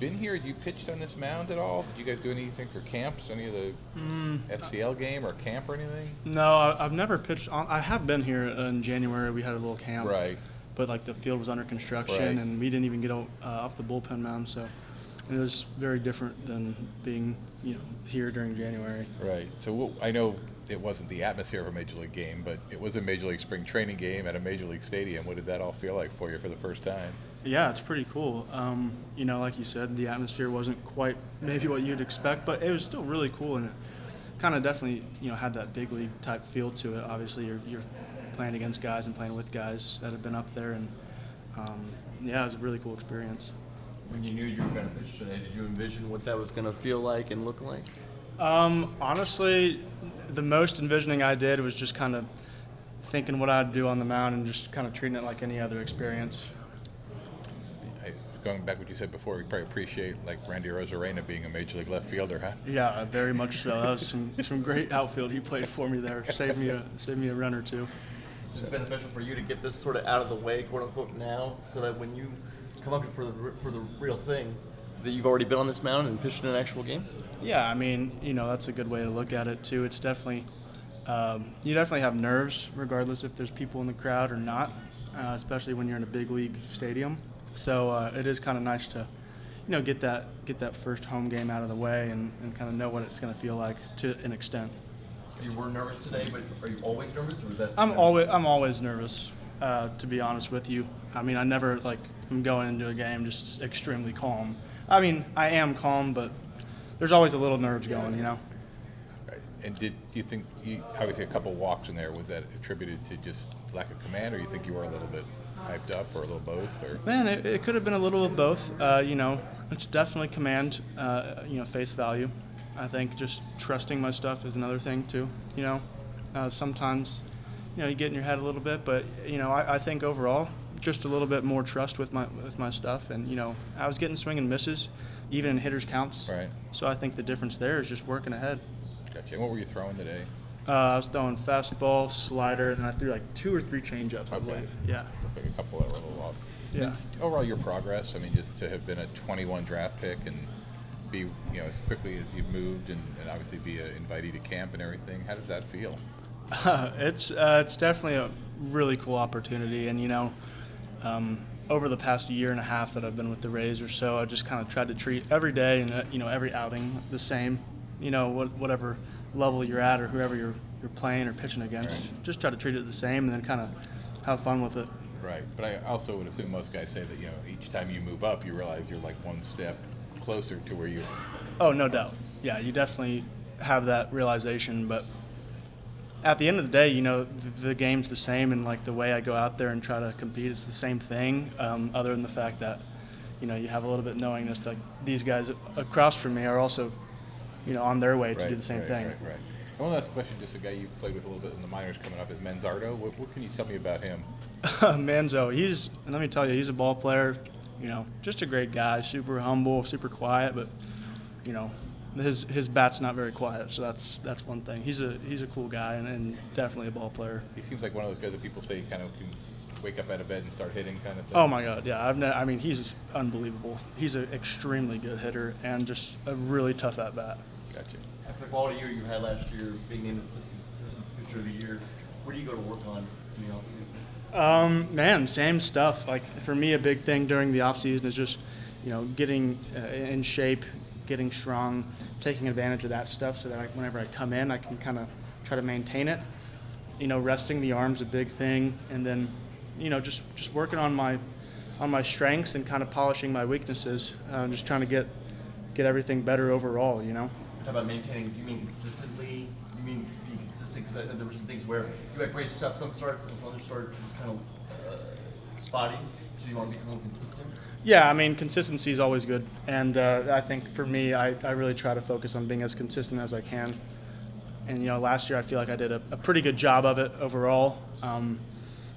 been here? Have you pitched on this mound at all? Did you guys do anything for camps? Any of the Mm, FCL game or camp or anything? no, I, I've never pitched. On, I have been here in January. We had a little camp, Right. But like the field was under construction, Right. and we didn't even get o- uh, off the bullpen mound, so it was very different than being, you know, here during January. Right. So I know it wasn't the atmosphere of a major league game, but it was a major league spring training game at a major league stadium. What did that all feel like for you for the first time? Yeah, it's pretty cool. Um, you know, like you said, the atmosphere wasn't quite maybe what you'd expect, but it was still really cool, and it kind of definitely you know had that big league type feel to it. Obviously, you're, you're playing against guys and playing with guys that have been up there, and um, yeah, it was a really cool experience. When you knew you were going to pitch today, did you envision what that was going to feel like and look like? Um, honestly, the most envisioning I did was just kind of thinking what I'd do on the mound and just kind of treating it like any other experience. I, going back what you said before, we probably appreciate like Randy Arozarena being a major league left fielder, huh? Yeah, very much so. That was some, some great outfield he played for me there. Saved me a saved me a run or two. Is it beneficial for you to get this sort of out of the way, quote unquote, now, so that when you come up for the for the real thing, that you've already been on this mound and pitched in an actual game? Yeah, I mean, you know, that's a good way to look at it too. It's definitely um, you definitely have nerves, regardless if there's people in the crowd or not, uh, especially when you're in a big league stadium. So uh, it is kind of nice to, you know, get that get that first home game out of the way and, and kind of know what it's going to feel like to an extent. So you were nervous today, but are you always nervous, or is that? I'm always I'm always nervous, uh, to be honest with you. I mean, I never like I'm going into a game just extremely calm. I mean, I am calm, but there's always a little nerves going, you know. Right. And did do you think you obviously a couple walks in there was that attributed to just lack of command, or you think you were a little bit hyped up, or a little both, or Man, it, it could have been a little of both. Uh, you know, it's definitely command, uh, you know, face value. I think just trusting my stuff is another thing too. You know, uh, sometimes, you know, you get in your head a little bit, but you know, I, I think overall, just a little bit more trust with my with my stuff. And you know, I was getting swing and misses, even in hitters counts. Right. So I think the difference there is just working ahead. gotcha. And what were you throwing today? Uh, I was throwing fastball, slider, and I threw like two or three changeups. I Okay. believe. Yeah. A couple that were a little off. Yeah. And overall, your progress. I mean, just to have been a 21 draft pick and be, you know, as quickly as you've moved, and, and obviously be an invitee to camp and everything. How does that feel? it's uh, it's definitely a really cool opportunity, and you know, um, over the past year and a half that I've been with the Rays or so, I just kind of tried to treat every day and uh, you know every outing the same. You know, what, whatever level you're at or whoever you're you're playing or pitching against, just try to treat it the same, and then kind of have fun with it. Right. But I also would assume most guys say that you know each time you move up, you realize you're like one step closer to where you. Oh, no doubt. Yeah, you definitely have that realization, but at the end of the day, you know, the, the game's the same, and like the way I go out there and try to compete, it's the same thing. Um, other than the fact that, you know, you have a little bit knowingness that these guys across from me are also, you know, on their way to do the same right, thing. Right. Right. And one last question, just a guy you played with a little bit in the minors coming up is Manzardo. What, what can you tell me about him? Manzo, he's let me tell you, he's a ball player. You know, just a great guy, super humble, super quiet, but you know, his his bat's not very quiet, so that's that's one thing. He's a he's a cool guy and, and definitely a ball player. He seems like one of those guys that people say kind of can wake up out of bed and start hitting kind of thing. Oh my God, yeah, I've ne- I mean, he's unbelievable. He's an extremely good hitter and just a really tough at bat. Gotcha. After the quality year you had last year, being named assistant, assistant pitcher of the year, what do you go to work on in the offseason? Um, man, same stuff. Like for me, a big thing during the off season is just, you know, getting uh, in shape, getting strong, taking advantage of that stuff, so that I, whenever I come in, I can kind of try to maintain it. You know, resting the arms a big thing, and then, you know, just just working on my on my strengths and kind of polishing my weaknesses. Uh, just trying to get get everything better overall. You know. How about maintaining? Do you mean consistently? You mean being consistent? Because there were some things where you had great stuff some starts, and some other starts it was kind of uh, spotty. So you want to become consistent. Yeah, I mean, consistency is always good. And uh, I think for me, I, I really try to focus on being as consistent as I can. And, you know, last year I feel like I did a, a pretty good job of it overall. Um,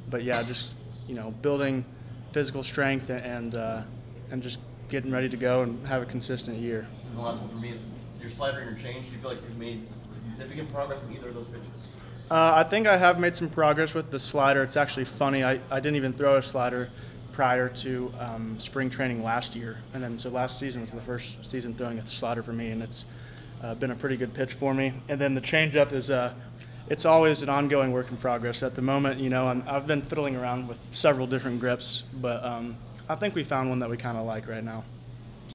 but yeah, just, you know, building physical strength and, uh, and just getting ready to go and have a consistent year. And the last one for me is your slider and your change. Do you feel like you've made significant progress in either of those pitches? Uh, I think I have made some progress with the slider. It's actually funny. I, I didn't even throw a slider prior to um, spring training last year. And then, so last season was the first season throwing a slider for me, and it's uh, been a pretty good pitch for me. And then the changeup is, uh, it's always an ongoing work in progress. At the moment, you know, I'm, I've been fiddling around with several different grips, but um, I think we found one that we kind of like right now.